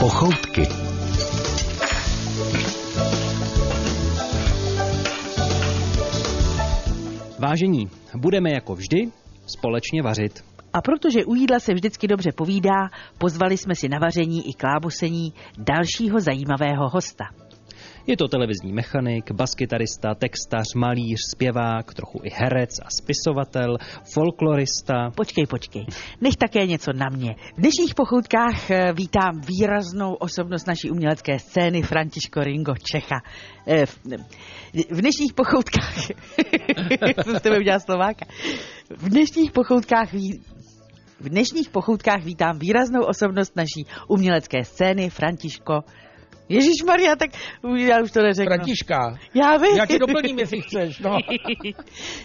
Pochoutky. Vážení, budeme jako vždy společně vařit. A protože u jídla se vždycky dobře povídá, pozvali jsme si na vaření i klábosení dalšího zajímavého hosta. Je to televizní mechanik, baskytarista, textař, malíř, zpěvák, trochu i herec a spisovatel, folklorista. Počkej, počkej. Nech také něco na mě. V dnešních pochoutkách eh, vítám výraznou osobnost naší umělecké scény Františko Ringo Čecha. Eh, v- dnešních pochoutkách... Jsem z tebe Slováka. V dnešních pochoutkách ví... V dnešních pochoutkách vítám výraznou osobnost naší umělecké scény Františko Ježíš Maria, tak já už to neřeknu. Františka, Já vím. já tě doplním, jestli chceš. No.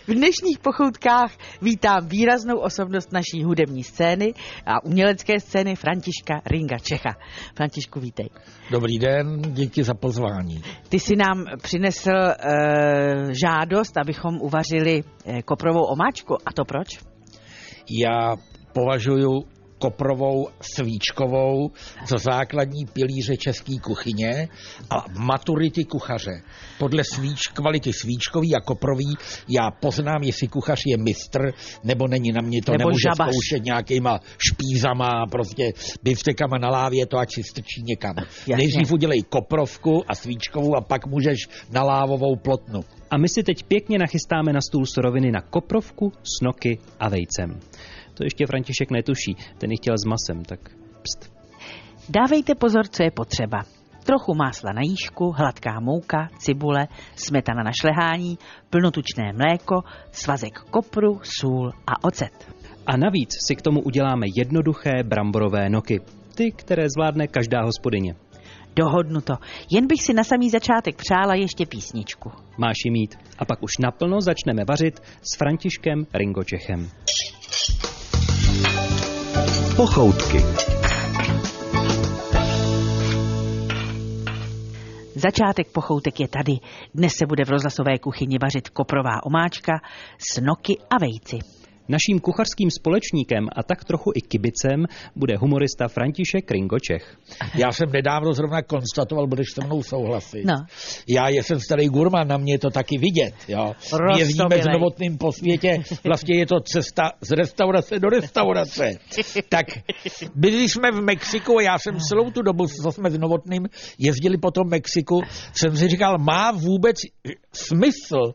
V dnešních pochoutkách vítám výraznou osobnost naší hudební scény a umělecké scény Františka Ringa Čecha. Františku, vítej. Dobrý den, díky za pozvání. Ty si nám přinesl e, žádost, abychom uvařili e, koprovou omáčku. A to proč? Já považuji koprovou svíčkovou za základní pilíře české kuchyně a maturity kuchaře. Podle svíč, kvality svíčkový a koprový já poznám, jestli kuchař je mistr, nebo není na mě to Nebo nemůže žabař. zkoušet nějakýma špízama, prostě biftekama na lávě, to ať si strčí někam. Jasně. Nejdřív udělej koprovku a svíčkovou a pak můžeš na lávovou plotnu. A my si teď pěkně nachystáme na stůl suroviny na koprovku, snoky a vejcem. To ještě František netuší, ten ji chtěl s masem, tak pst. Dávejte pozor, co je potřeba. Trochu másla na jížku, hladká mouka, cibule, smetana na šlehání, plnotučné mléko, svazek kopru, sůl a ocet. A navíc si k tomu uděláme jednoduché bramborové noky. Ty, které zvládne každá hospodyně. Dohodnuto. Jen bych si na samý začátek přála ještě písničku. Máš ji mít. A pak už naplno začneme vařit s Františkem Ringočechem. Pochoutky. Začátek pochoutek je tady. Dnes se bude v rozhlasové kuchyni vařit koprová omáčka, snoky a vejci. Naším kuchařským společníkem a tak trochu i kibicem bude humorista František Ringočech. Já jsem nedávno zrovna konstatoval, budeš se mnou souhlasit. No. Já jsem starý gurman, na mě je to taky vidět. Jo. Jezdíme s novotným po světě, vlastně je to cesta z restaurace do restaurace. Tak byli jsme v Mexiku a já jsem celou tu dobu, co jsme s novotným jezdili po tom Mexiku, jsem si říkal, má vůbec smysl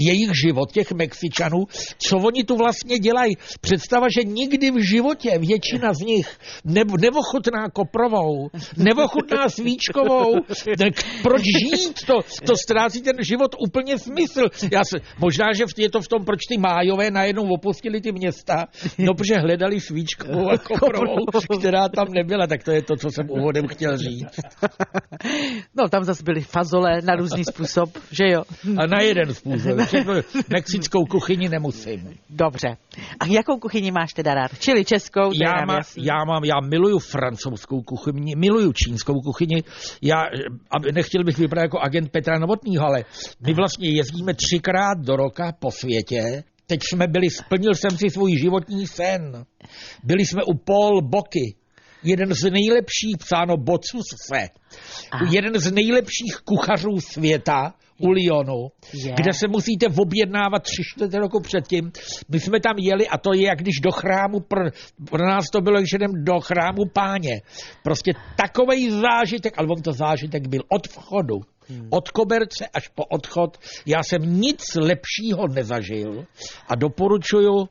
jejich život, těch Mexičanů, co oni tu vlastně dělají. Představa, že nikdy v životě většina z nich ne, neochutná koprovou, neochutná svíčkovou, tak proč žít? To, to ztrácí ten život úplně smysl. Já se, možná, že je to v tom, proč ty májové najednou opustili ty města, no protože hledali svíčkovou a koprovou, která tam nebyla, tak to je to, co jsem úvodem chtěl říct. No, tam zase byly fazole na různý způsob, že jo? A na jeden způsob. Všechno, mexickou kuchyni nemusím. Dobře. A jakou kuchyni máš teda rád? Čili českou, já, má, jasný. já mám, já miluju francouzskou kuchyni, miluju čínskou kuchyni. Já eh, nechtěl bych vypadat jako agent Petra Novotného, ale my vlastně jezdíme třikrát do roka po světě. Teď jsme byli, splnil jsem si svůj životní sen. Byli jsme u Paul Boky, jeden z nejlepších, psáno Bocuse, jeden z nejlepších kuchařů světa, u Lyonu, kde se musíte objednávat tři čtvrtě roku předtím. My jsme tam jeli a to je, jak když do chrámu, pro, pro nás to bylo, když jdem do chrámu páně. Prostě takovej zážitek, ale on to zážitek byl od vchodu. Od koberce až po odchod. Já jsem nic lepšího nezažil a doporučuju,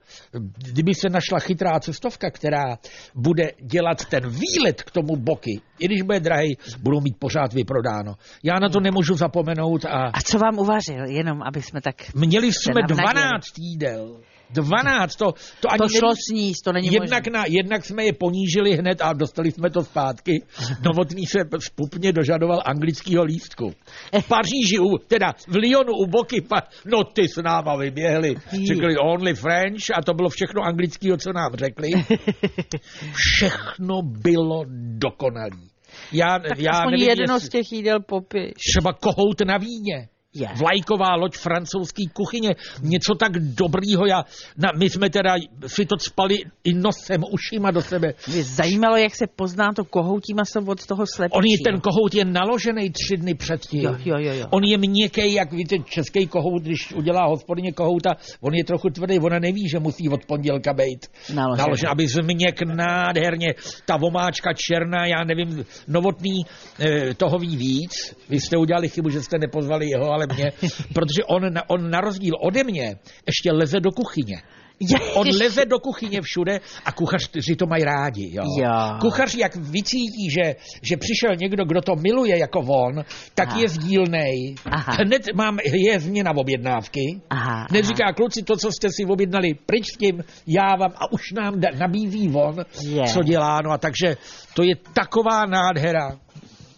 kdyby se našla chytrá cestovka, která bude dělat ten výlet k tomu boky, i když bude drahý, budou mít pořád vyprodáno. Já na to nemůžu zapomenout a A co vám uvařil? Jenom, aby jsme tak... Měli jsme navnadili. 12 jídel. 12, to, to ani To šlo sníst, to není Jednak, možné. na, jednak jsme je ponížili hned a dostali jsme to zpátky. Novotný se spupně dožadoval anglického lístku. V Paříži, u, teda v Lyonu u Boky, pa, no ty s náma vyběhli. Řekli only French a to bylo všechno anglického, co nám řekli. Všechno bylo dokonalý. Já, Tak já aspoň nevím, jedno jestli- z těch jídel popiš. třeba kohout na víně. Je. Vlajková loď francouzské kuchyně. Něco tak dobrýho. Já, na, my jsme teda si to spali i nosem, ušima do sebe. Mě zajímalo, jak se pozná to kohoutí maso od toho slepčího. On je ten kohout je naložený tři dny předtím. Jo, jo, jo, jo. On je měkký, jak víte, český kohout, když udělá hospodyně kohouta, on je trochu tvrdý, ona neví, že musí od pondělka být Naložený. naložen, aby změk nádherně, ta vomáčka černá, já nevím, novotný eh, toho ví víc. Vy jste udělali chybu, že jste nepozvali jeho, ale mě, protože on, na- on na rozdíl ode mě ještě leze do kuchyně. On leze do kuchyně všude a kuchaři to mají rádi. Jo. Jo. Kuchař, jak vycítí, že, že přišel někdo, kdo to miluje jako on, tak Aha. je sdílnej. Aha. Hned mám, je změna objednávky. Aha, Hned aha. říká, kluci, to, co jste si objednali, pryč s tím, já vám, a už nám da, nabízí on, Je. co dělá. No a takže to je taková nádhera.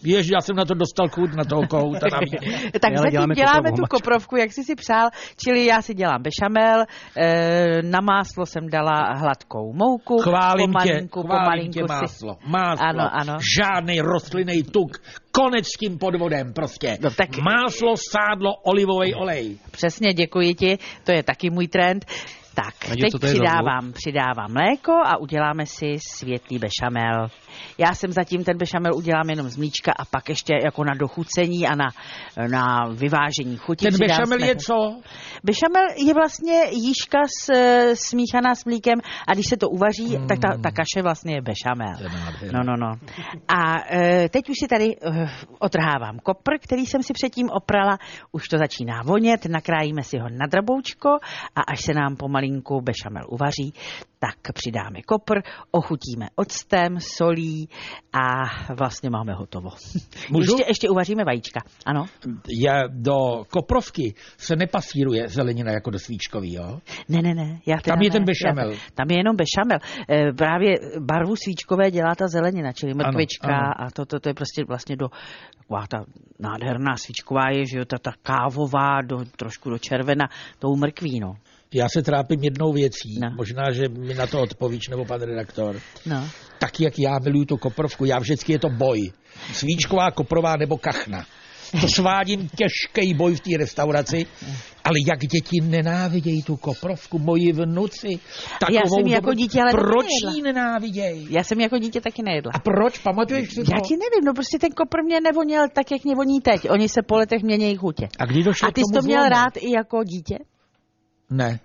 Jež, já jsem na to dostal chuť na toho kohouta. na. Tak Ale zatím děláme děláme tu mačku. koprovku, jak jsi si přál, čili já si dělám bešamel, e, na máslo jsem dala hladkou mouku, Chválím tě, pomalinku, chválím pomalinku tě si... máslo. Máslo, Ano, ano. žádný rostlinný tuk, konec s tím podvodem prostě. No tak- Máslo, sádlo, olivový olej. Přesně, děkuji ti, to je taky můj trend. Tak, Nadějo, teď přidávám, přidávám mléko a uděláme si světlý bešamel. Já jsem zatím ten bešamel udělám jenom z mlíčka a pak ještě jako na dochucení a na, na vyvážení chuti. Ten bešamel je co? Bešamel je vlastně jížka s, eh, smíchaná s mlíkem a když se to uvaří, tak ta, ta kaše vlastně je bešamel. No, no, no. A e, teď už si tady e, otrhávám kopr, který jsem si předtím oprala. Už to začíná vonět, nakrájíme si ho na draboučko a až se nám pomalinku bešamel uvaří, tak přidáme kopr, ochutíme octem, solí a vlastně máme hotovo. Můžu? Ještě, ještě uvaříme vajíčka, ano? Je do koprovky se nepasíruje zelenina jako do svíčkový, jo? Ne, ne, ne. Já Tam je ne, ten já- bešamel. Tam je jenom bešamel. E, právě barvu svíčkové dělá ta zelenina, čili mrkvička ano. a to, to, to je prostě vlastně do taková ta nádherná svíčková je, že jo, ta, ta kávová, do, trošku do červena, tou mrkví, no. Já se trápím jednou věcí, No. možná, že mi na to odpovíš, nebo pan redaktor. no. Tak, jak já miluju tu koprovku, já vždycky je to boj. Svíčková, koprová nebo kachna. To svádím těžký boj v té restauraci, ale jak děti nenávidějí tu koprovku, moji vnuci. Já jsem jako dítě ale Proč ji nenávidějí? Já jsem jako dítě taky nejedla. A proč? Pamatuješ si to? Já ti nevím, no prostě ten kopr mě nevoněl tak, jak mě voní teď. Oni se po letech měnějí chutě. A kdy došlo A ty jsi to měl zlomu? rád i jako dítě? Ne.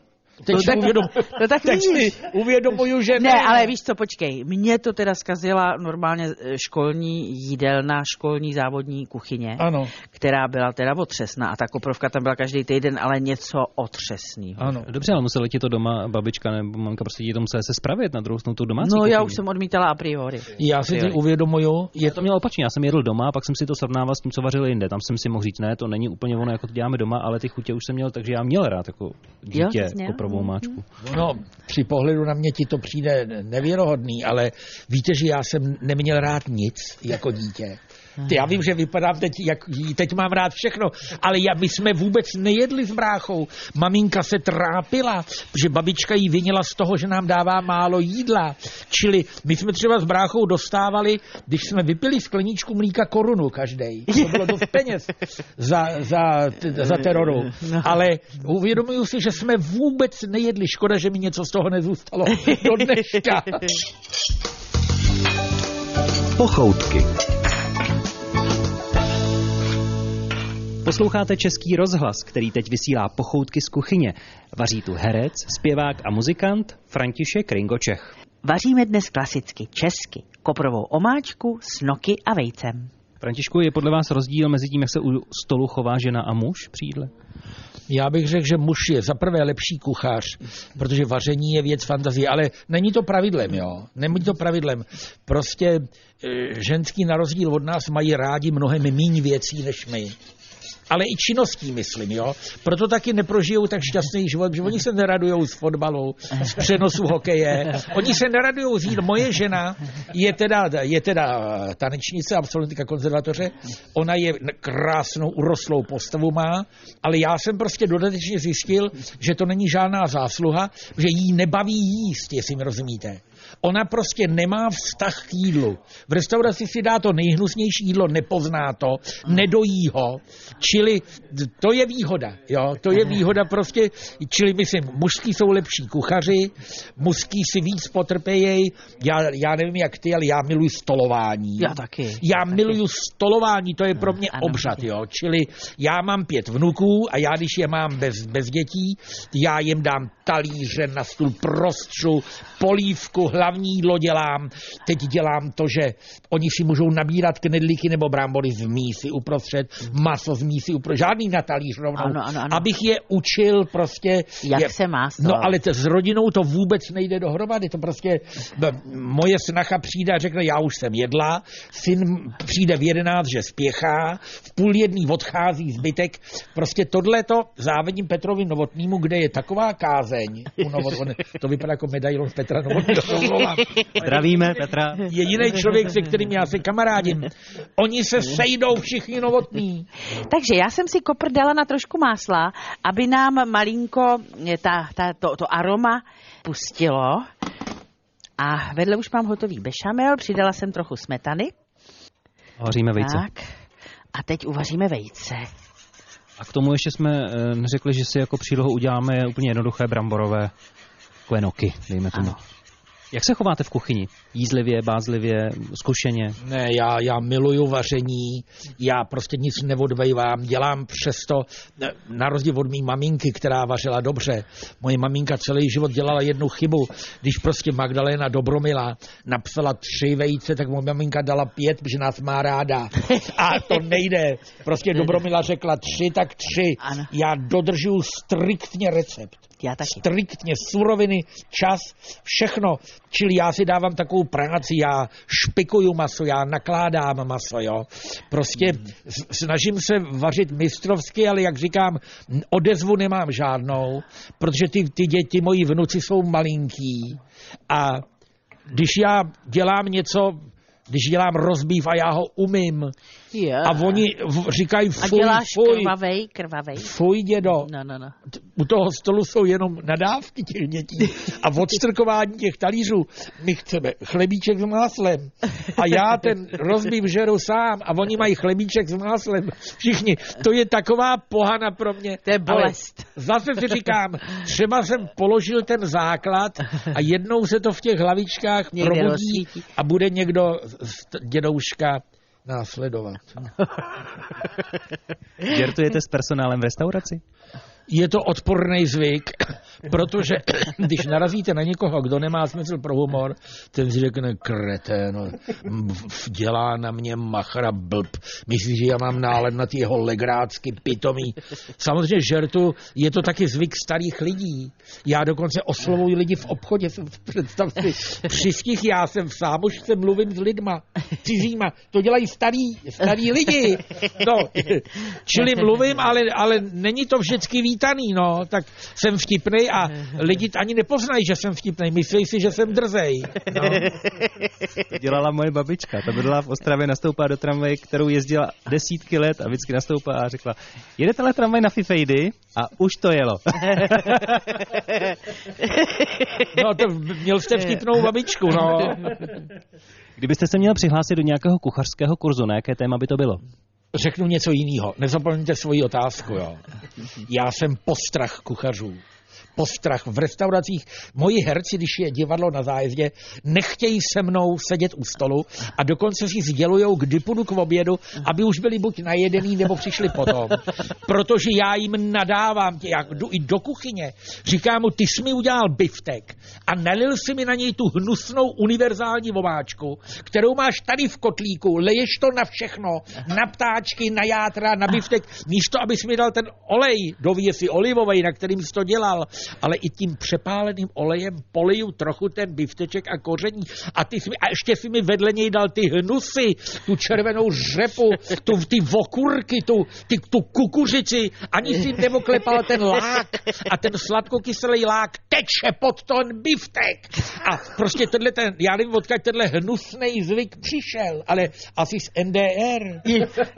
Teď No si tak- uvědom, no tak teď vidíš. si uvědomuju, že ne. Ne, ale víš co, počkej, mě to teda zkazila normálně eh, školní jídelna, školní závodní kuchyně, Ano, která byla teda otřesná a ta koprovka tam byla každý týden, ale něco otřesného. ano. Dobře, ale musela ti to doma babička nebo mamka prostě ti to musela se spravit na druhou stranu tou domácí No já kuchyni. už jsem odmítala a priori. Já si Priori. uvědomuju, je Já to měl opačně, já jsem jedl doma, pak jsem si to srovnával s tím, co vařili jinde. Tam jsem si mohl říct, ne, to není úplně ono, jako to děláme doma, ale ty chutě už jsem měl, takže já měl rád jako dítě jsi koprovou Mhm. máčku. No, při pohledu na mě ti to přijde nevěrohodný, ale víte, že já jsem neměl rád nic jako dítě. Ty, já vím, že vypadám teď, jak teď mám rád všechno, ale já, my jsme vůbec nejedli s bráchou. Maminka se trápila, že babička jí vinila z toho, že nám dává málo jídla. Čili my jsme třeba s bráchou dostávali, když jsme vypili skleničku mlíka korunu každý. To bylo dost peněz za, za, za teroru. No. Ale uvědomuju si, že jsme vůbec nejedli. Škoda, že mi něco z toho nezůstalo do dneška. Pochoutky. Posloucháte Český rozhlas, který teď vysílá pochoutky z kuchyně. Vaří tu herec, zpěvák a muzikant František Ringo Čech. Vaříme dnes klasicky, česky, koprovou omáčku s noky a vejcem. Františku, je podle vás rozdíl mezi tím, jak se u stolu chová žena a muž při jídle? Já bych řekl, že muž je za prvé lepší kuchař, protože vaření je věc fantazie, ale není to pravidlem, jo. Není to pravidlem. Prostě e, ženský na rozdíl od nás mají rádi mnohem méně věcí než my. Ale i činností, myslím, jo. Proto taky neprožijou tak šťastný život, že oni se neradujou z fotbalu, z přenosu hokeje. Oni se neradujou z jídla. Moje žena je teda, je teda tanečnice, absolventka konzervatoře. Ona je krásnou, urostlou postavu má, ale já jsem prostě dodatečně zjistil, že to není žádná zásluha, že jí nebaví jíst, jestli mi rozumíte. Ona prostě nemá vztah k jídlu. V restauraci si dá to nejhnusnější jídlo, nepozná to, nedojí ho, čili to je výhoda, jo, to je výhoda prostě, čili myslím, mužský jsou lepší kuchaři, mužský si víc potrpějí, já, já nevím jak ty, ale já miluji stolování. Já taky. Já miluju stolování, to je pro mě Ano. obřad, jo, čili já mám pět vnuků a já, když je mám bez, bez dětí, já jim dám talíře na stůl, prostřu, polívku, hlavní jídlo dělám. Teď dělám to, že oni si můžou nabírat knedlíky nebo brambory z mísy uprostřed, maso z mísy uprostřed, žádný na talíř rovnou, Ano, ano, ano. abych je učil prostě. Jak je, se má No stolovat. ale to, s rodinou to vůbec nejde dohromady, to prostě moje snacha přijde a řekne, já už jsem jedla, syn přijde v jedenáct, že spěchá, v půl jedný odchází zbytek, prostě tohleto závidím Petrovi Novotnýmu, kde je taková kázeň, u Novot, on, to vypadá jako medailon Petra Novotného, to omlouvám. Zdravíme Petra. je jiný člověk, se kterým já se kamarádím. Oni se sejdou všichni novotní. Takže já jsem si kopr dala na trošku másla, aby nám malinko eh, ta, ta, to, to aroma pustilo. A vedle už mám hotový bešamel, přidala jsem trochu smetany. Hoříme vejce. Tak. A teď uvaříme vejce. A k tomu ještě jsme eh, neřekli, že si jako přílohu uděláme úplně jednoduché bramborové klenoky, dejme tomu. Ano. Jak se chováte v kuchyni? Jízlivě, bázlivě, zkušeně? Ne, já, já miluju vaření, já prostě nic neodvejvám, dělám přesto, na rozdíl od mý maminky, která vařila dobře. Moje maminka celý život dělala jednu chybu. Když prostě Magdalena Dobromila napsala tři vejce, tak moje maminka dala pět, protože nás má ráda. A to nejde. Prostě Dobromila řekla tři, tak tři. Já dodržuju striktně recept. Já taky. striktně suroviny, čas, všechno. Čili já si dávám takovou práci, já špikuju maso, já nakládám maso, jo. Prostě s- snažím se vařit mistrovsky, ale jak říkám, odezvu nemám žádnou, protože ty, ty děti, moji vnuci jsou malinký a když já dělám něco, když dělám rozbív a já ho umím Jo. a oni v- říkají A fuj, děláš fuj, krvavej, krvavej. fuj dědo, No, no, no. u toho stolu jsou jenom nadávky těch dětí a odstrkování těch talířů. My chceme chlebíček s máslem a já ten rozbív žeru sám a oni mají chlebíček s máslem. Všichni. To je taková pohana pro mě. To je Ale bolest. zase si říkám, třeba jsem položil ten základ a jednou se to v těch hlavičkách Někde probudí rozsvítí. a bude někdo dědouška následovat. Žertujete s personálem v restauraci? Je to odporný zvyk, protože když narazíte na někoho, kdo nemá smysl pro humor, ten si řekne, kreténo, dělá na mě machra blb. Myslí, že já mám náled na ty jeho legrácky pitomý. Samozřejmě žertu, je to taky zvyk starých lidí. Já dokonce oslovuji lidi v obchodě, představ si, při stich já jsem v sámošce, mluvím s lidma, cizíma, to dělají starý, starý lidi. No, čili mluvím, ale, ale není to vždycky vítaný, no, tak jsem vtipnej a lidi ani nepoznají, že jsem vtipnej, myslí si, že jsem drzej. No. To dělala moje babička. Ta bydlela v Ostravě, nastoupila do tramvaje, kterou jezdila desítky let a vždycky nastoupila a řekla, jede tenhle tramvaj na Fifejdy a už to jelo. no, to měl jste vtipnou babičku, no. Kdybyste se měl přihlásit do nějakého kuchařského kurzu, na jaké téma by to bylo? Řeknu něco jiného. Nezapomeňte svoji otázku, jo. Já jsem postrach kuchařů. Postrach v restauracích. Moji herci, když je divadlo na zájezdě, nechtějí se mnou sedět u stolu a dokonce si sdělujou, kdy půjdu k obědu, aby už byli buď najedený, nebo přišli potom. Protože já jim nadávám, já jdu i do kuchyně, říkám mu, ty jsi mi udělal biftek a nalil si mi na něj tu hnusnou univerzální vomáčku, kterou máš tady v kotlíku, leješ to na všechno, na ptáčky, na játra, na biftek, místo, abys mi dal ten olej do věsi olivovej, na kterým jsi to dělal, ale i tím přepáleným olejem poliju trochu ten bifteček a koření a, ty jsi mi, a ještě si mi vedle něj dal ty hnusy, tu červenou řepu, tu, ty vokurky, tu, ty, tu kukuřici, ani si nevoklepal ten lák a ten sladkokyselý lák teče pod ten biftek. A prostě tenhle ten, já nevím, odkud tenhle hnusný zvyk přišel, ale asi z NDR.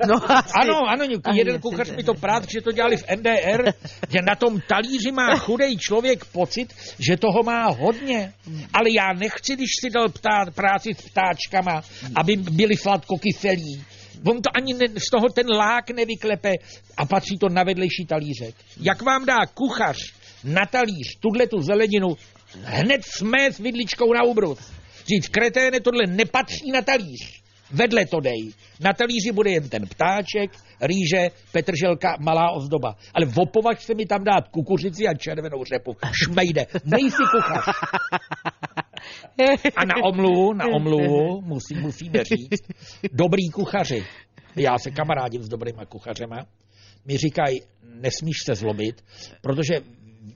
No, asi. Ano, ano, jeden kuchař mi to prát, že to dělali v NDR, že na tom talíři má chudej takový člověk pocit, že toho má hodně. Ale já nechci, když si dal ptá, práci s ptáčkama, aby byli sladkokyselí. On to ani ne, z toho ten lák nevyklepe a patří to na vedlejší talířek. Jak vám dá kuchař na talíř tuhle tu zeleninu, hned jsme s vidličkou na ubrus. Říct, kreténe, tohle nepatří na talíř. Vedle to dej. Na talíři bude jen ten ptáček, rýže, petrželka, malá ozdoba. Ale vopovač se mi tam dát kukuřici a červenou řepu. Šmejde, nejsi kuchař. A na omluvu, na omluvu, musí, musíme říct, dobrý kuchaři, já se kamarádím s dobrýma kuchařema, mi říkají, nesmíš se zlobit, protože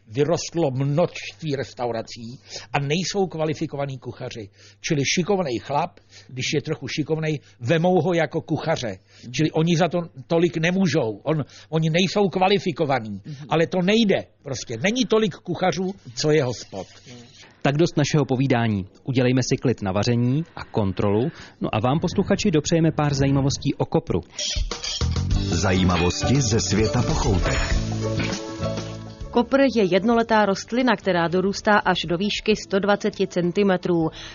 vyrostlo množství restaurací a nejsou kvalifikovaní kuchaři. Čili šikovný chlap, když je trochu šikovný, vemou ho jako kuchaře. Čili oni za to tolik nemůžou. On, oni nejsou kvalifikovaní. Ale to nejde. Prostě není tolik kuchařů, co je hospod. Tak dost našeho povídání. Udělejme si klid na vaření a kontrolu. No a vám, posluchači, dopřejeme pár zajímavostí o kopru. Zajímavosti ze světa pochoutek. Kopr je jednoletá rostlina, která dorůstá až do výšky 120 cm.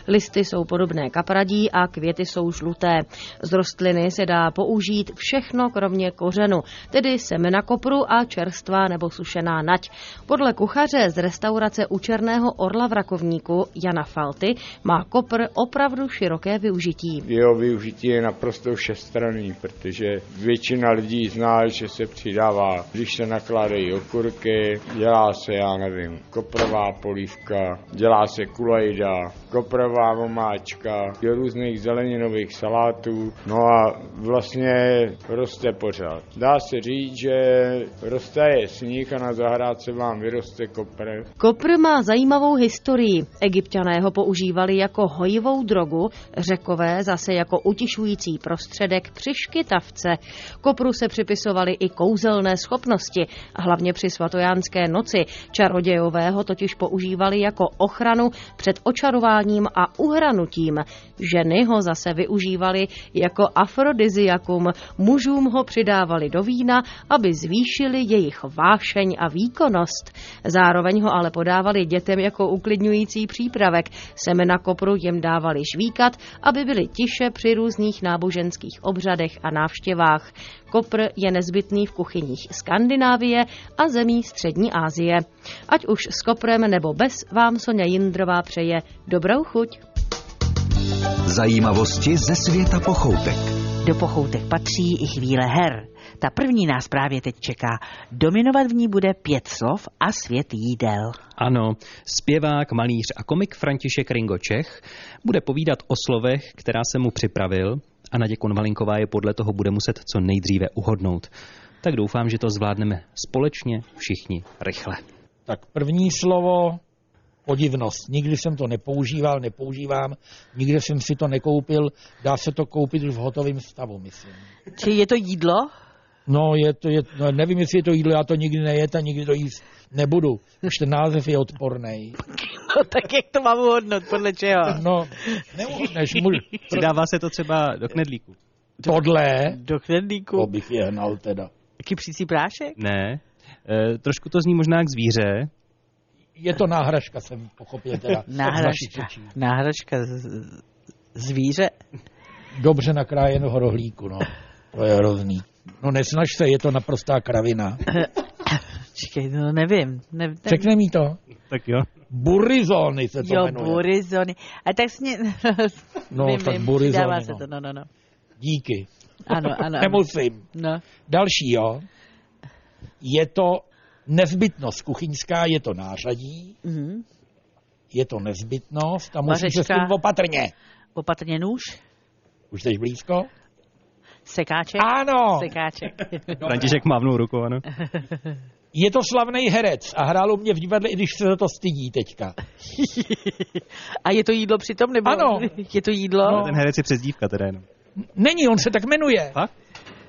Listy jsou podobné kapradí a květy jsou žluté. Z rostliny se dá použít všechno kromě kořenu, tedy semena kopru a čerstvá nebo sušená nať. Podle kuchaře z restaurace u Černého orla v Rakovníku Jana Falty má kopr opravdu široké využití. Jeho využití je naprosto všestranný, protože většina lidí zná, že se přidává, když se nakládají okurky, dělá se, já nevím, koprová polívka, dělá se kulejda, koprová omáčka, do různých zeleninových salátů, no a vlastně roste pořád. Dá se říct, že roste je sníh a na zahrádce vám vyroste kopr. Kopr má zajímavou historii. Egyptiané ho používali jako hojivou drogu, řekové zase jako utišující prostředek při škytavce. Kopru se připisovaly i kouzelné schopnosti, hlavně při svatojánské noci. Čarodějové ho totiž používali jako ochranu před očarováním a uhranutím. Ženy ho zase využívali jako afrodiziakum. Mužům ho přidávali do vína, aby zvýšili jejich vášeň a výkonnost. Zároveň ho ale podávali dětem jako uklidňující přípravek. Semena kopru jim dávali žvíkat, aby byly tiše při různých náboženských obřadech a návštěvách. Kopr je nezbytný v kuchyních Skandinávie a zemí Střední Asie. Ať už s koprem nebo bez, vám Sonja Jindrová přeje dobrou chuť. Zajímavosti ze světa pochoutek. Do pochoutek patří i chvíle her. Ta první nás právě teď čeká. Dominovat v ní bude pět slov a svět jídel. Ano, zpěvák, malíř a komik František Ringo Čech bude povídat o slovech, která se mu připravil a Nadě Konvalinková je podle toho bude muset co nejdříve uhodnout. Tak doufám, že to zvládneme společně všichni rychle. Tak první slovo, podivnost. Nikdy jsem to nepoužíval, nepoužívám, nikdy jsem si to nekoupil, dá se to koupit už v hotovém stavu, myslím. Či je to jídlo? No, je to, je, no, nevím, jestli je to jídlo, já to nikdy nejet a nikdy to jíst nebudu. Už ten název je odporný. No tak jak to mám uhodnout, podle čeho? No, neuhodneš, Přidává se to třeba do knedlíku. tohle, Do knedlíku? to bych je hnal teda. Kypřící prášek? Ne, e, trošku to zní možná k zvíře. Je to náhražka, jsem pochopil teda. Náhražka. Náhražka z- zvíře? Dobře nakrájeného rohlíku, no. To je hrozný. No nesnaž se, je to naprostá kravina. Čekej, no nevím. Ne, ne, Řekne mi to. Tak jo. Burizony se to jo, jmenuje. burizony. A tak sně... No, vím, tak vím, burizony, přidává se no. to, no, no, no. Díky. Ano, ano. Nemusím. No. Další, jo. Je to nezbytnost kuchyňská, je to nářadí, Mhm. je to nezbytnost a musíš se s tím opatrně. Opatrně nůž, Už jsi blízko? Sekáček. Ano, Sekáček. František mávnul rukou, ano. je to slavný herec a hrálo mě v divadle, i když se za to stydí teďka. A je to jídlo přitom, nebo? Ano. Je to jídlo? No. Ten herec je přezdívka teda jenom. Není, on se tak jmenuje. Fakt?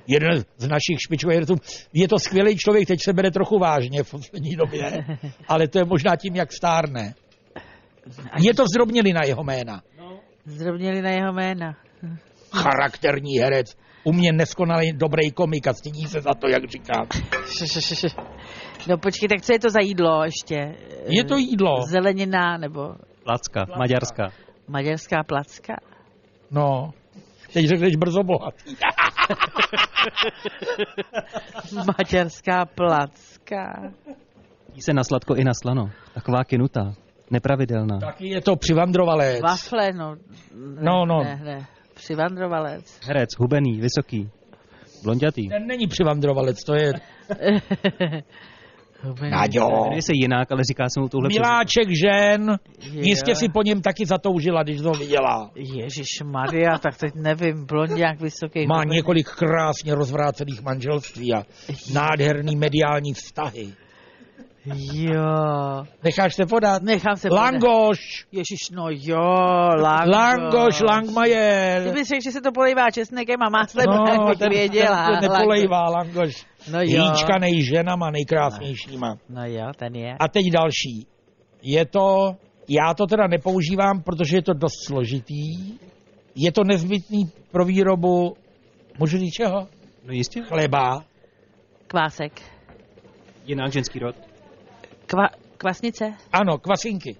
Jeden z našich špičkových herců. Je to skvělý člověk, teď se bere trochu vážně v poslední době, ale to je možná tím, jak stárne. Je to zdrobněli na jeho jména. Zdrobněli na jeho jména. Charakterní herec. U mě neskonalý dobrý komik a stydí se za to, jak říká. No počkej, tak co je to za jídlo ještě? Je to jídlo. Zelenina nebo Placka, maďarská. maďarská placka? No. Teď řekneš brzo bohatý. Maďarská placka. Jí se na sladko i na slano. Taková kinutá. Nepravidelná. Taky je to přivandrovalec. Wafle, no. Ne, No, no. Ne, ne. Přivandrovalec. Herec, hubený, vysoký. Blondětý. Ten není přivandrovalec, to je Naďo. Jmenuje se jinak, ale říká se mu touhle Miláček žen. Je. Jistě si po něm taky zatoužila, když to viděla. Ježíš Maria, tak teď nevím, blondiák vysoký. Má hubený. několik krásně rozvrácených manželství a nádherný mediální vztahy. Jo. Necháš se podat? Nechám se podat. Langoš. Ježíš, no jo, langoš. Langoš, Ty Langmajer. bys řekl, že se to polejvá česnekem a máslem, No, tak bych ten, věděla. ten nepolejvá Langoš. No jo. Líčkanej ženama nejkrásnějšíma. No jo, ten je. A teď další. Je to, já to teda nepoužívám, protože je to dost složitý. Je to nezbytný pro výrobu, můžu říct čeho? No jistě. Chleba. Kvásek. Jinak ženský rod. Kva, kvasnice? Ano, kvasinky.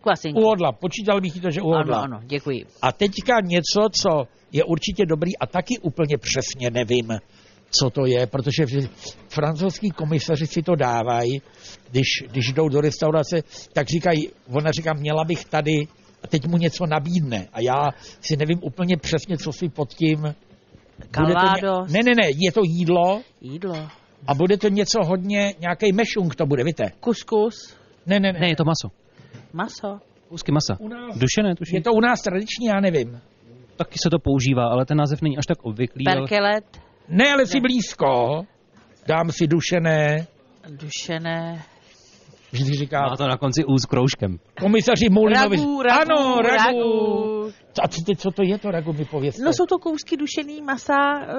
Kvasinky. Uhodla, počítal bych to, že uhodla. Ano, ano, děkuji. A teďka něco, co je určitě dobrý a taky úplně přesně nevím, co to je, protože francouzský komisaři si to dávají, když, když jdou do restaurace, tak říkají, ona říká, měla bych tady, a teď mu něco nabídne. A já si nevím úplně přesně, co si pod tím... To Calvados. Ne, ne, ne, je to jídlo Jídlo. A bude to něco hodně, nějaký mešung to bude, víte? Kuskus. Ne, ne, ne. Ne, je to maso. Maso. Kousky masa. U nás- Dušené, tuším. Je to u nás tradiční, já nevím. Taky se to používá, ale ten název není až tak obvyklý. ale- Perkelet. Ne, ale si blízko. Dám si dušené, Dušené. vždy říká, Má to na konci s kroužkem. komisaři Moulinovi. Ragu, ragu, ano, ragu. ragu. A co, ty, co to je to ragu, mi povězte. No jsou to kousky dušený masa, eh,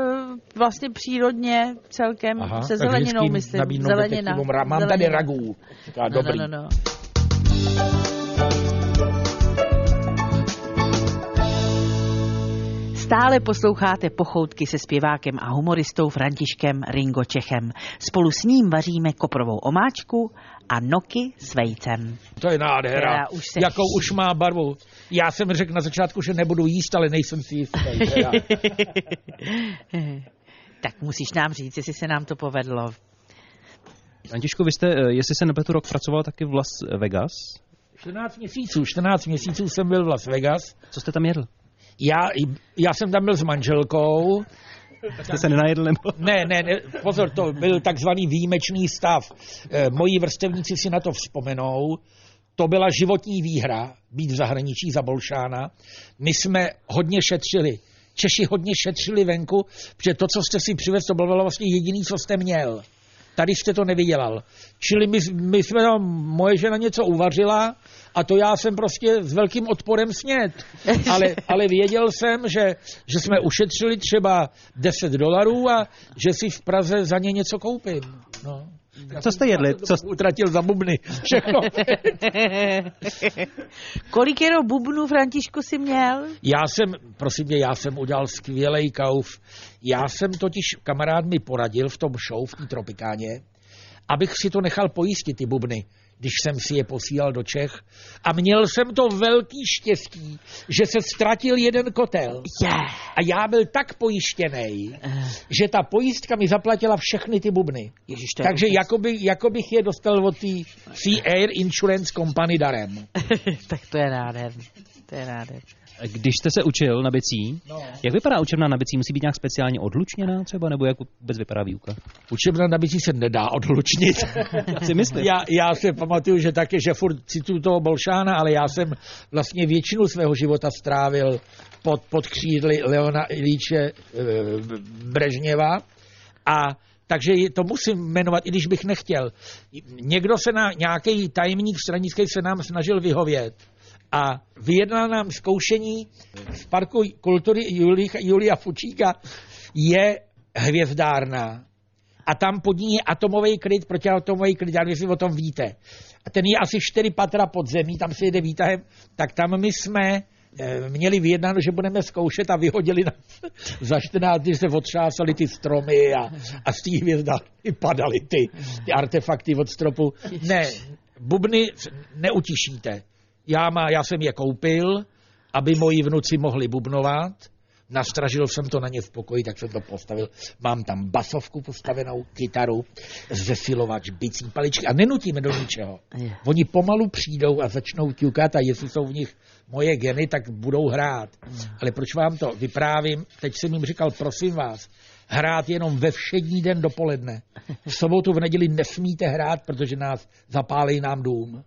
vlastně přírodně celkem, Aha, se zeleninou, myslím. Zelenina. Mám tady Zelenina. ragu. Říká, No, dobrý. no, no, no. Stále posloucháte pochoutky se zpěvákem a humoristou Františkem Ringo Čechem. Spolu s ním vaříme koprovou omáčku a noky s vejcem. To je nádhera. Která už se Jakou už má barvu. Já jsem řekl na začátku, že nebudu jíst, ale nejsem si jistý. tak musíš nám říct, jestli se nám to povedlo. Františku, vy jste, eh, jestli se nepletu, rok pracoval taky v Las Vegas. 14 měsíců, 14 měsíců jsem byl v Las Vegas. Co jste tam jedl? Já, já jsem tam byl s manželkou. Jste se nenajedl nebo? Ne, ne, ne, pozor, to byl takzvaný výjimečný stav. E, moji vrstevníci si na to vzpomenou. To byla životní výhra, být v zahraničí za Bolšána. My jsme hodně šetřili. Češi hodně šetřili venku, protože to, co jste si přivez, to bylo vlastně jediný, co jste měl. Tady jste to nevydělal. Čili my, my jsme tam, moje žena něco uvařila a to já jsem prostě s velkým odporem snět. Ale, ale věděl jsem, že, že jsme ušetřili třeba 10 dolarů a že si v Praze za ně něco koupím. No. Co jste jedli? Co, Utratil za bubny. Všechno. Kolik jenom bubnů, Františku, si měl? Já jsem, prosím mě, já jsem udělal skvělej kauf. Já jsem totiž, kamarád mi poradil v tom show, v té Tropikáně, abych si to nechal pojistit, ty bubny, když jsem si je posílal do Čech. A měl jsem to velký štěstí, že se ztratil jeden kotel. Je. A já byl tak pojištěný, že ta pojistka mi zaplatila všechny ty bubny. Ježiš, to Takže úžas. jakoby, jako bych je dostal od té Sea Air Insurance Company darem. tak to je nádherný. To je nádherný. Když jste se učil na bicí, No. jak vypadá učebna na bicí? Musí být nějak speciálně odlučněná třeba, nebo jak vůbec vypadá výuka? Učebna na bicí se nedá odlučnit. Já si myslím. Já, já se pamatuju, že také, že furt cituju toho Bolšána, ale já jsem vlastně většinu svého života strávil pod, pod křídly Leona Ilíče e, Brežněva a takže to musím jmenovat, i když bych nechtěl. Někdo se na nějaký tajemník stranický se nám snažil vyhovět a vyjednal nám zkoušení z parku kultury Julia, Fučíka je hvězdárna a tam pod ní je atomový kryt, protiatomový kryt, já nevím, o tom víte. A ten je asi čtyři patra pod zemí, tam se jede výtahem, tak tam my jsme eh, měli vyjednáno, že budeme zkoušet a vyhodili nás za 14 dní, se otřásali ty stromy a, a z té hvězda padaly ty, ty artefakty od stropu. Ne, bubny neutišíte. Já, má, já jsem je koupil, aby moji vnuci mohli bubnovat. Nastražil jsem to na ně v pokoji, tak jsem to postavil. Mám tam basovku postavenou, kytaru, zesilovač, bicí, paličky a nenutíme do ničeho. Oni pomalu přijdou a začnou ťukat a jestli jsou v nich moje geny, tak budou hrát. Ale proč vám to vyprávím? Teď jsem jim říkal, prosím vás, hrát jenom ve všední den dopoledne. V sobotu, v neděli nesmíte hrát, protože nás zapálí nám dům.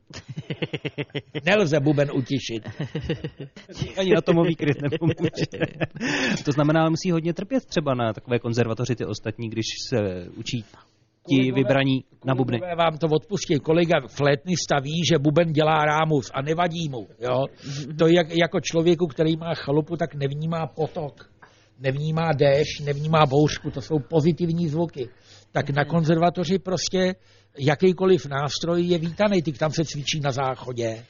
Nelze buben utišit. Ani atomový kryt nepomůže. to znamená, ale musí hodně trpět třeba na takové konzervatoři ty ostatní, když se učí ti vybraní na bubny. Vám to odpustí. Kolega flétnista ví, že buben dělá rámus a nevadí mu. Jo? To je jak, jako člověku, který má chalupu, tak nevnímá potok, nevnímá déšť, nevnímá bouřku. To jsou pozitivní zvuky. Tak na konzervatoři prostě jakýkoliv nástroj je vítaný. Ty tam se cvičí na záchodě.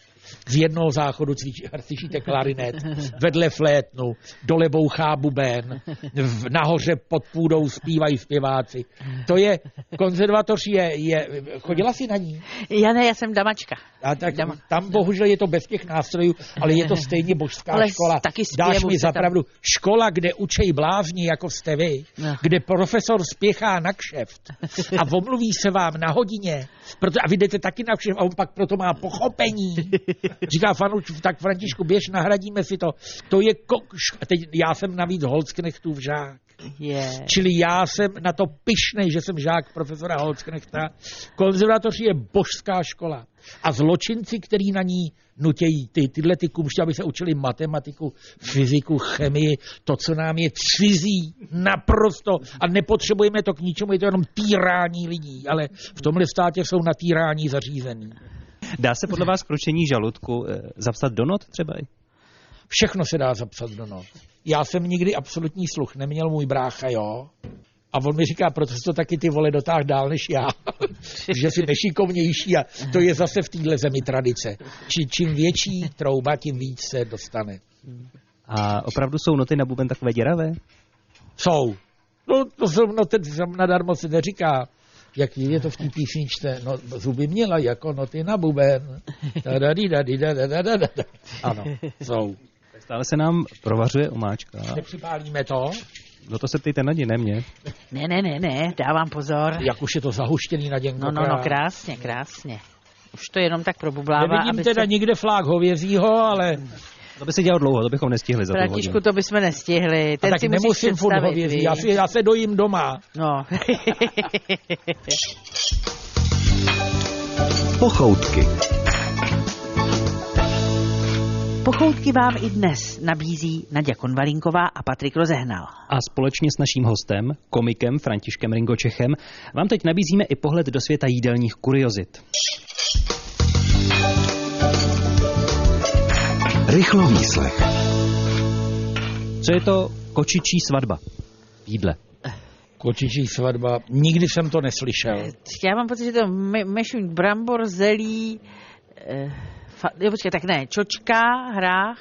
Z jednoho záchodu cvičí, slyšíte klarinet, vedle flétnu, dole bouchá buben, v, nahoře pod půdou zpívají zpěváci. To je, konzervatoř je, je, chodila si na ní? Já ne, já jsem damačka. A tak Dama. tam bohužel je to bez těch nástrojů, ale je to stejně božská Ale škola. taky Dáš mi se tam- zapravdu, škola, kde učej blázni, jako jste vy, No. kde profesor spěchá na kšeft a omluví se vám na hodině, proto, a vy jdete taky na kšeft a on pak proto má pochopení. Říká Fanuč, tak Františku, běž, nahradíme si to. To je, ko- š- a teď já jsem navíc Holzknechtův žák. Je. Čili já jsem na to pyšnej, že jsem žák profesora Holzknechta. Konzervatoř je božská škola. A zločinci, který na ní nutějí ty, tyhle ty kumště, aby se učili matematiku, fyziku, chemii, to, co nám je cizí, naprosto. A nepotřebujeme to k ničemu, je to jenom týrání lidí. Ale v tomhle státě jsou na týrání zařízení. Dá se podle vás kročení žaludku eh, zapsat do not třeba i? Všechno se dá zapsat do not. Já jsem nikdy absolutní sluch neměl, můj brácha, jo. A on mi říká, proto to taky ty vole dotáh dál než já. že jsi nešikovnější a to je zase v téhle zemi tradice. Či, čím větší trouba, tím víc se dostane. A opravdu jsou noty na buben takové děravé? Jsou. No, to jsou, no, ten jsem nadarmo se neříká. Jak je to v té písničce? No, zuby měla jako noty na buben. Ano, jsou. Stále se nám provařuje omáčka. Nepřipálíme to, No to se ptejte na ne mě. Ne, ne, ne, ne, dávám pozor. jak už je to zahuštěný na děnko. No, no, no, krásně, krásně. Už to jenom tak probublává, Nevidím aby teda se... nikde flák hovězího, ale To by se dělalo dlouho, to bychom nestihli za. Františku, to bychom nestihli. a Ten tak si nemusím furt hovězí. Já, si, já se dojím doma. No. Pochoutky. Pochoutky vám i dnes nabízí Naděja Konvalinková a Patrik Rozehnal. A společně s naším hostem, komikem Františkem Ringočechem, vám teď nabízíme i pohled do světa jídelních kuriozit. Rychlovýslech. Co je to kočičí svatba v jídle? Kočičí svatba, nikdy jsem to neslyšel. Já mám pocit, že to me- mešuň brambor, zelí, eh, fa, jo, počkej, tak ne, čočka, hrách,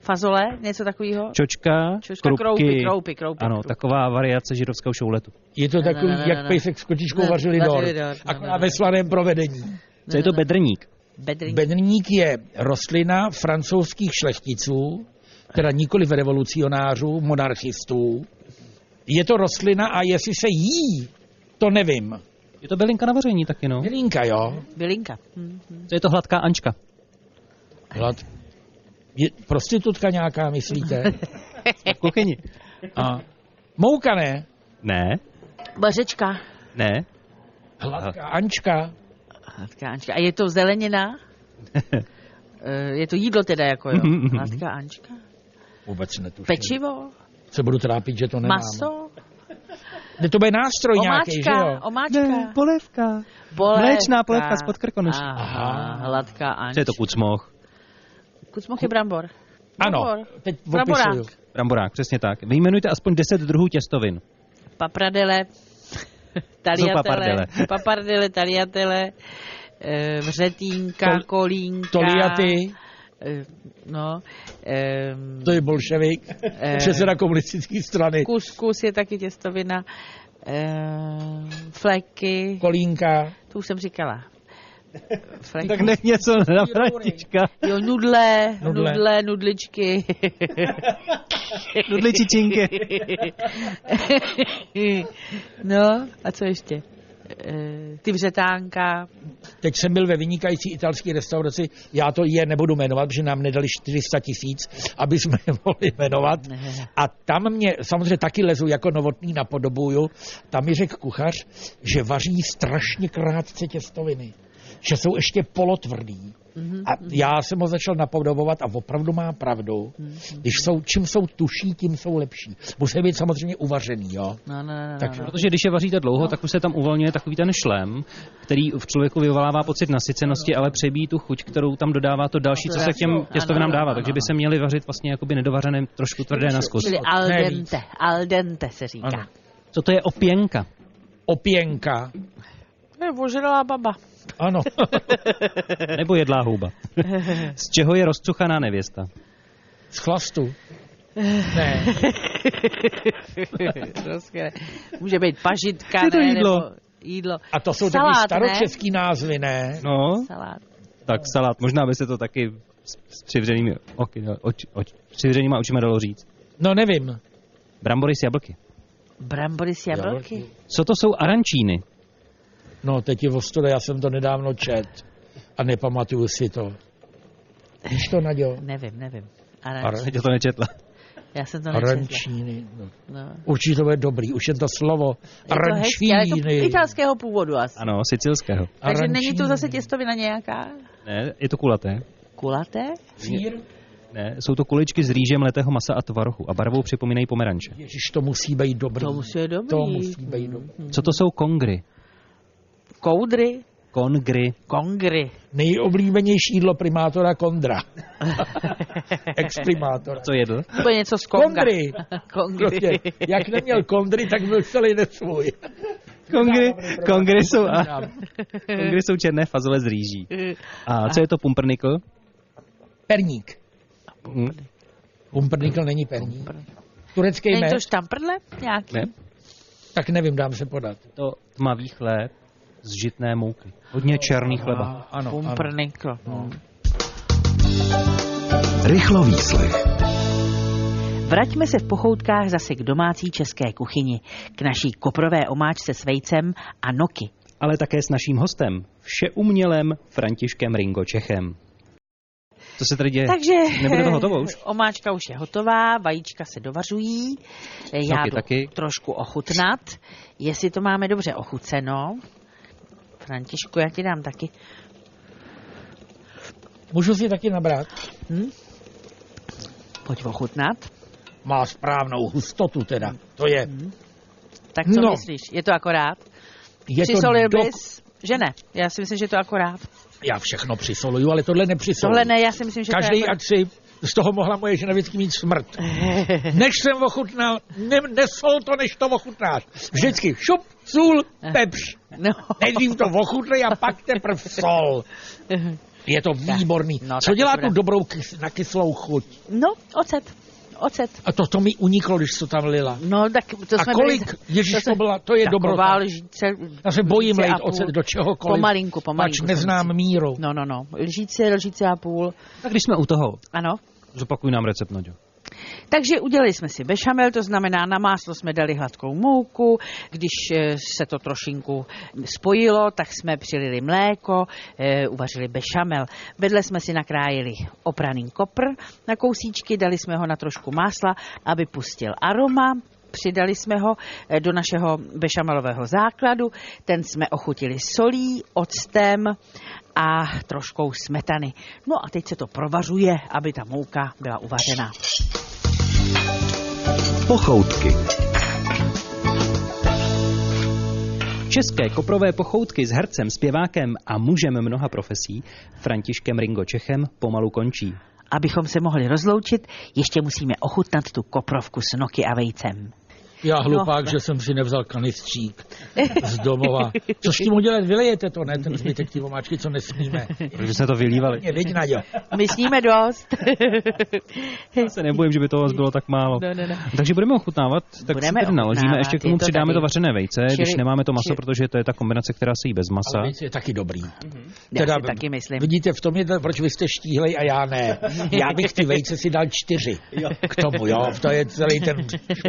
fazole, něco takového. Čočka, Čočka, krupky, kroupy, kroupy, kroupy. ano, kroupy. taková variace židovského šouletu. Je to Ne, ne, takový, ne, ne, jak ne. pejsek s kočičkou Ne, vařili dort. Akorát ne, ve slaném provedení. Co je to bedrník? Bedrní. Bedrník je rostlina francouzských šlechticů, teda nikoli v revolucionářů, monarchistů. Je to rostlina a jestli se jí, to nevím. Je to bylinka na vaření taky, no. Bylinka, jo? Bylinka. Hm. Co je to hladká ančka? Hlad. Je prostitutka nějaká, myslíte? V kuchyni. A mouka ne? Ne, Bařečka. ne. Hladká Ančka. Hladká Ančka. A je to zelenina? Eh, je to jídlo teda jako, jo? Hladká Ančka. Vůbec netuším. Pečivo? Se budu trápit, že to nemám. Maso? Ne, to bude nástroj nějaký, že Omáčka? jo? Omáčka? polévka. Polévka. Mléčná polévka z Podkrkonoší. Aha, hladká Ančka. Co je to kucmoch? Kucmoch je brambor. Ano, Brambor. teď Bramborák. opisuju. Bramborák, přesně tak. Vyjmenujte aspoň 10 druhů těstovin. Papradele. Taliatele. papardele? Papardele, taliatele. eh, Vřetínka, Tol- kolínka. Toliaty, Eh, No, eh, To je bolševik, Eh. předseda komunistické strany. kuskus je taky těstovina, eh, fleky, Kolínka. to už jsem říkala. Fleky. Tak nech něco na Františka. Jo, nudle, Nudle. nudle, nudličky. Nudli čičinky. no, a co ještě? Eh, Ty vřetánka. Teď jsem byl ve vynikající italské restauraci, já to je nebudu jmenovat, protože nám nedali 400 tisíc, aby jsme je mohli jmenovat. A tam mě samozřejmě taky lezu jako novotný napodobuju. Tam mi řekl kuchař, že vaří strašně krátce těstoviny. Že jsou ještě polotvrdý. A já jsem ho začal napodobovat a opravdu má pravdu. Když jsou, čím jsou tuší, tím jsou lepší. Musí být samozřejmě uvařený, jo. No, no, no, no, Tak- no. Protože když je vaříte dlouho, tak už se tam uvolňuje takový ten šlem, který v člověku vyvolává pocit nasycenosti, ale přebíjí tu chuť, kterou tam dodává to další, co se k těm těstovinám dává. ano, Takže by se měli vařit vlastně jakoby nedovařené, trošku tvrdé na zkus. Čili al dente, al dente se říká. Ano. Co to je opěnka? Opěnka. To je ožralá baba. Ano. Nebo jedlá houba? Z čeho je rozcuchaná nevěsta? Z chlastu. Ne. Může být pažitka, Co je to ne, jídlo? nebo jídlo. A to jsou Salát, taky staročeský názvy, ne? No, Salát. tak salát. Možná by se to taky s, s přivřenými, oky, oč, oč, přivřenýma očima dalo říct. No nevím. Brambory s jablky. Brambory s jablky. Co to jsou arančíny? No teď je ostuda, já jsem to nedávno čet a nepamatuju si to. Víš to, Naďo? Nevím, nevím. Aranč. Ar- Teď to nečetla. Já jsem to nečetla. Arančíny. No. No. Určitě to bude dobrý, už je to slovo. Je to hezký, ale je to Arančíny. italského původu asi. Ano, sicilského. Takže není to Arančíny. zase těstovina nějaká? Ne, je to kulaté. Kulaté? Sír? Ne, jsou to kuličky s rýžem letého masa a tvarohu a barvou připomínají pomeranče. Ježiš, to musí být dobrý. To musí být dobrý. To musí být dobrý. Co to jsou kongry? Koudry? Kongry. Kongry. Nejoblíbenější jídlo primátora Kondra. Exprimátora. Co jedl? To je něco z Konga. Kondry. Kongry. Prostě, jak neměl kondry, tak byl celý nesvůj. Kongry, kongry jsou, a, kongry jsou černé fazole z rýží. A co je to pumpernikl? Perník. Hm, Pumpernikl není perník. Turecký Není med, to štamprle nějaký? Ne, tak nevím, dám se podat. to tmavý chléb z žitné mouky. Hodně černý chleba. Ano, ano. No. Rychlo výslech. Vraťme se v pochoutkách zase k domácí české kuchyni, k naší koprové omáčce s vejcem a noky. Ale také s naším hostem, všeumělem Františkem Ringo Čechem. Co se tady děje? Takže Nebude to hotovo už? Omáčka už je hotová, vajíčka se dovařují. Já jdu taky. trošku ochutnat, jestli to máme dobře ochuceno. Františku, já ti dám taky. Můžu si taky nabrat? Hm? Pojď ochutnat. Má správnou hustotu teda. To je, Tak co No. myslíš? Je to akorát? je to Přisolil dok... bys? Že ne. Já si myslím, že je to akorát. Já všechno přisoluju, ale tohle nepřisoluju. Tohle ne, já si myslím, že Každý, to je ať si z toho mohla moje žena vždycky mít smrt. Než jsem ochutnal, ne, nesol to, než to ochutnáš. Vždycky šup, sůl, pepř. No. Nejdřív to ochutnej a pak teprv sol. Je to výborný. No, Co dělá to tu dobrou kys, na kyslou chuť? no, ocet. Ocet. A to, to mi uniklo, když to tam lila. No, tak to A jsme kolik, byli... ježiš, to, byla, to je dobrota. lžíce. Já se bojím lejt ocet do čehokoliv. Pomalinku, pomalinku. jsem neznám míru. No, no, no. Lžíce, lžíce a půl. Tak když jsme u toho, Ano. Zopakuj nám recept, Naďo. Takže udělali jsme si bešamel, to znamená na máslo jsme dali hladkou mouku, když eh, se to trošinku spojilo, tak jsme přilili mléko, eh, uvařili bešamel. Vedle jsme si nakrájeli opraný kopr na kousíčky, dali jsme ho na trošku másla, aby pustil aroma, Přidali jsme ho eh, do našeho bešamelového základu, ten jsme ochutili solí, octem a troškou smetany. No a teď se to provařuje, aby ta mouka byla uvařená. Pochoutky. České koprové pochoutky s hercem, zpěvákem a mužem mnoha profesí, Františkem Ringo Čechem, pomalu končí. Abychom se mohli rozloučit, ještě musíme ochutnat tu koprovku s noky a vejcem. Já hlupák, No. že jsem si nevzal kanistřík. z domova. Co s tím udělat? Vylejete to, ne? Ten zbytek ty omáčky, co nesmíme. Protože jsme to vylívali. Mě, vidí, Naďo. My sníme dost. Já se nebojím, že by toho bylo tak málo. No, no, no. Takže budeme ochutnávat, tak Budeme si naložíme. Ještě k tomu to přidáme tady. to vařené vejce, Čili- když nemáme to maso, čili- protože to je ta kombinace, která se jí bez masa. Ale vejce je taky dobrý. Já si taky myslím. Vidíte, v tom je to, proč vy jste štíhlej a já ne. Já bych ty vejce si dal čtyři k tomu, jo. To je celý ten...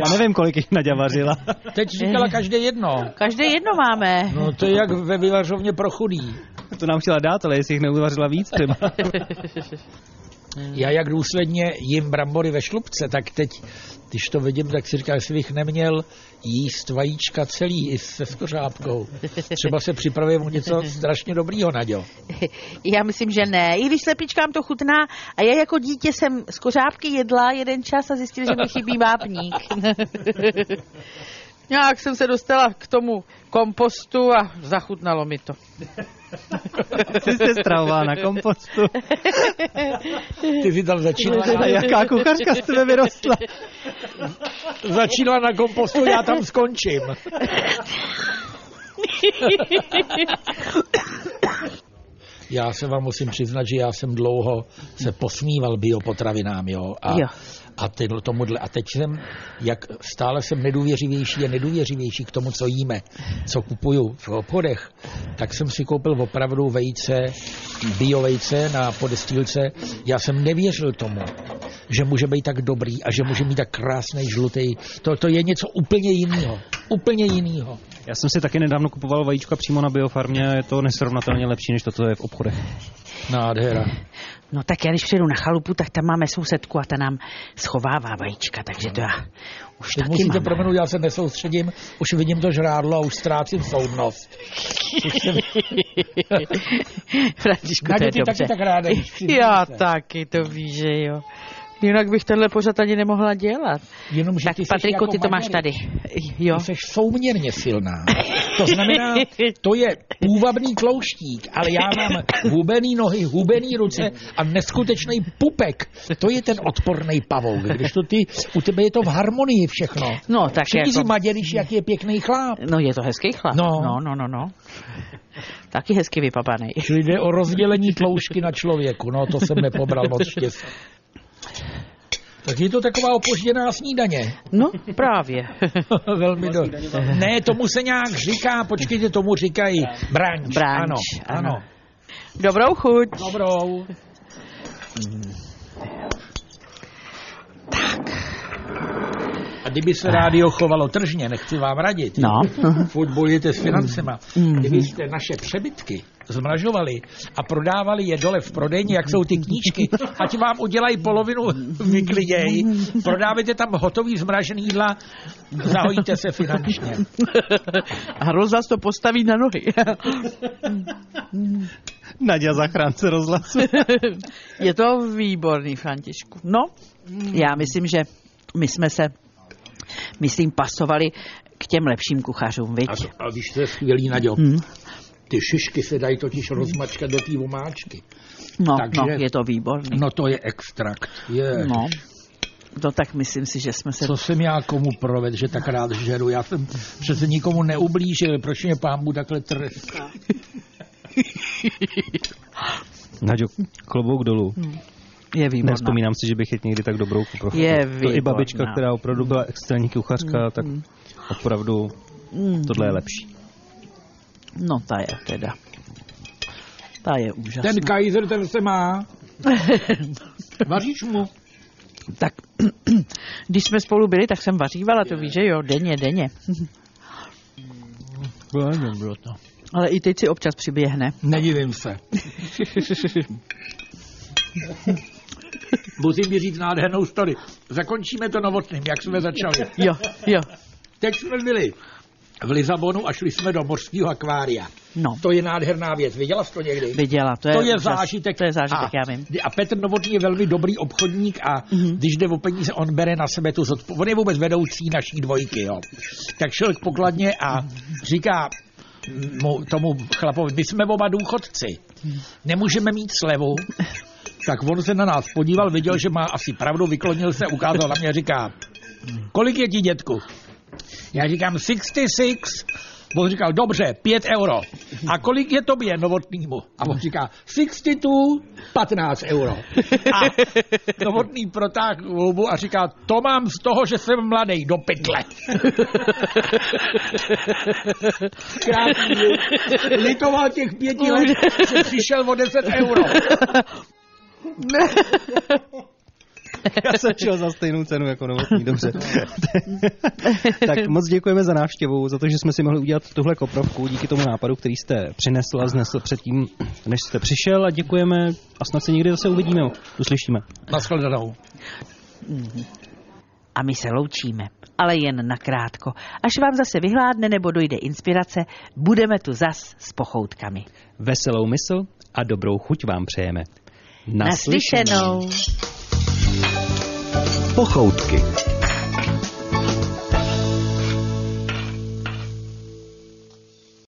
Já nevím, kolik jich Naďa vařila. Teď říkala každé jedno. Každé jedno máme. No to je jak ve vyvařovně pro chudý. To nám chtěla dát, ale jestli jich neuvařila víc třeba. Já jak důsledně jim brambory ve šlubce, tak teď, když to vidím, tak si říkám, jestli bych neměl jíst vajíčka celý i se skořápkou. Třeba se připravím o něco strašně dobrýho, Naďo. Já myslím, že ne. I když slepičkám to chutná. A já jako dítě jsem z kořápky jedla jeden čas a zjistil, že mi chybí vápník. Nějak jsem se dostala k tomu kompostu a zachutnalo mi to. Ty jste stravovala na kompostu. Ty jsi tam začínala, jaká kuchařka z tebe vyrostla? začínala na kompostu, já tam skončím. Já se vám musím přiznat, že já jsem dlouho se posmíval biopotravinám, jo. A, Jo. A tyhle, tomuhle. A teď jsem, jak stále jsem nedůvěřivější a nedůvěřivější k tomu, co jíme, co kupuju v obchodech, tak jsem si koupil opravdu vejce, bio vejce na podestýlce. Já jsem nevěřil tomu, že může být tak dobrý a že může mít tak krásný žlutý. To, to je něco úplně jiného. Úplně jiného. Já jsem si taky nedávno kupoval vajíčka přímo na biofarmě a je to nesrovnatelně lepší, než to, co je v obchodech. Nádhera. No tak já když přijedu na chalupu, tak tam máme sousedku a ta nám schovává vajíčka, takže to já už Teď taky musíte mám. promenout, já se nesoustředím, už vidím to žrádlo a už ztrácím soudnost. Františku, to je ty dobře. taky tak ráda Já taky, to víš, že jo. Jinak bych tenhle pořad ani nemohla dělat. Jenom, že Tak ty Patriku, jako ty to máš tady. Jo. Ty jsi souměrně silná. To znamená, to je půvabný tlouštík, ale já mám hubený nohy, hubený ruce a neskutečný pupek. To je ten odporný pavouk. Když to ty, u tebe je to v harmonii všechno. No, tak Všichni jako... si maděríš, jak je pěkný chláp. No, je to hezký chlap. No. no, no, no. no. Taky hezky vypapaný. Čili jde o rozdělení tloušťky na člověku. No, to jsem nepobral moc štěstí. Tak je to taková opožděná snídaně. No, právě. Velmi do... Ne, tomu se nějak říká, počkejte, tomu říkají branč. Branč, ano, ano. ano. Dobrou chuť. Dobrou. A kdyby se rádio chovalo tržně, nechci vám radit. No. Furt bojujete s financema. Mhm. Kdybyste naše přebytky zmražovali a prodávali je dole v prodejně, jak jsou ty knížky, ať vám udělají polovinu vykliděj, prodávajte tam hotový zmražený jídla, zahojíte se finančně. A rozhlas to postaví na nohy. Nadia zachránce rozhlasu. Je to výborný, Františku. No, já myslím, že my jsme se, myslím, pasovali k těm lepším kuchařům, viď? A, a víš, to je skvělý, Naďo. Hmm. Ty šišky se dají totiž rozmačkat do té omáčky. No, Takže- no, je to výborný. No to je extrakt. Je. No, to tak myslím si, že jsme se... Co jsem já komu provedl, že tak rád žeru? Já jsem přece nikomu neublížil, proč mě pán Bůh takhle trestá? Naďo, klobouk dolů. Je výborná. Nevzpomínám si, že bych jet někdy tak dobrou kuchařku. Je To i výborná. babička, která opravdu byla extrémní kuchařka, tak opravdu Mm, tohle je lepší. No, ta je teda. Ta je úžasná. Ten Kaiser, ten se má. Vaříš mu? Tak, když jsme spolu byli, tak jsem vařívala, to víš, že jo, denně, denně. Bylo to. Ale i teď si občas přiběhne. Nedivím se. Musím mi říct nádhernou story. Zakončíme to novotným, jak jsme začali. Jo, jo. Teď jsme byli v Lisabonu a šli jsme do mořského akvária. No, To je nádherná věc. Viděla jsi to někdy? viděla, to je, To je úžas. zážitek. To je zážitek, a, já vím. A Petr Novotný je velmi dobrý obchodník a Mhm. mm-hmm. když jde o peníze, on bere na sebe tu zodpovědnost. On je vůbec vedoucí naší dvojky, jo. Tak šel k pokladně a říká mu, tomu chlapovi, my jsme oba důchodci, nemůžeme mít slevu, tak on se na nás podíval, viděl, že má asi pravdu, vyklonil se, ukázal na mě a říká, kolik je ti dětku? Já říkám 66, On říkal, dobře, 5 euro. A kolik je tobě novotnýmu? A on říká, 62, 15 euro. A novotný protáh houbu a říká, to mám z toho, že jsem mladý, do pytle. Krásný. Litoval těch pěti let, že přišel o 10 euro. Já jsem šel za stejnou cenu jako novotný, dobře. tak moc děkujeme za návštěvu, za to, že jsme si mohli udělat tuhle koprovku díky tomu nápadu, který jste přinesl a znesl předtím, než jste přišel a děkujeme a snad se někdy zase uvidíme, uslyšíme. Naschledanou. A my se loučíme, ale jen nakrátko. Až vám zase vyhládne nebo dojde inspirace, budeme tu zas s pochoutkami. Veselou mysl a dobrou chuť vám přejeme. Naslyšenou. Pochoutky.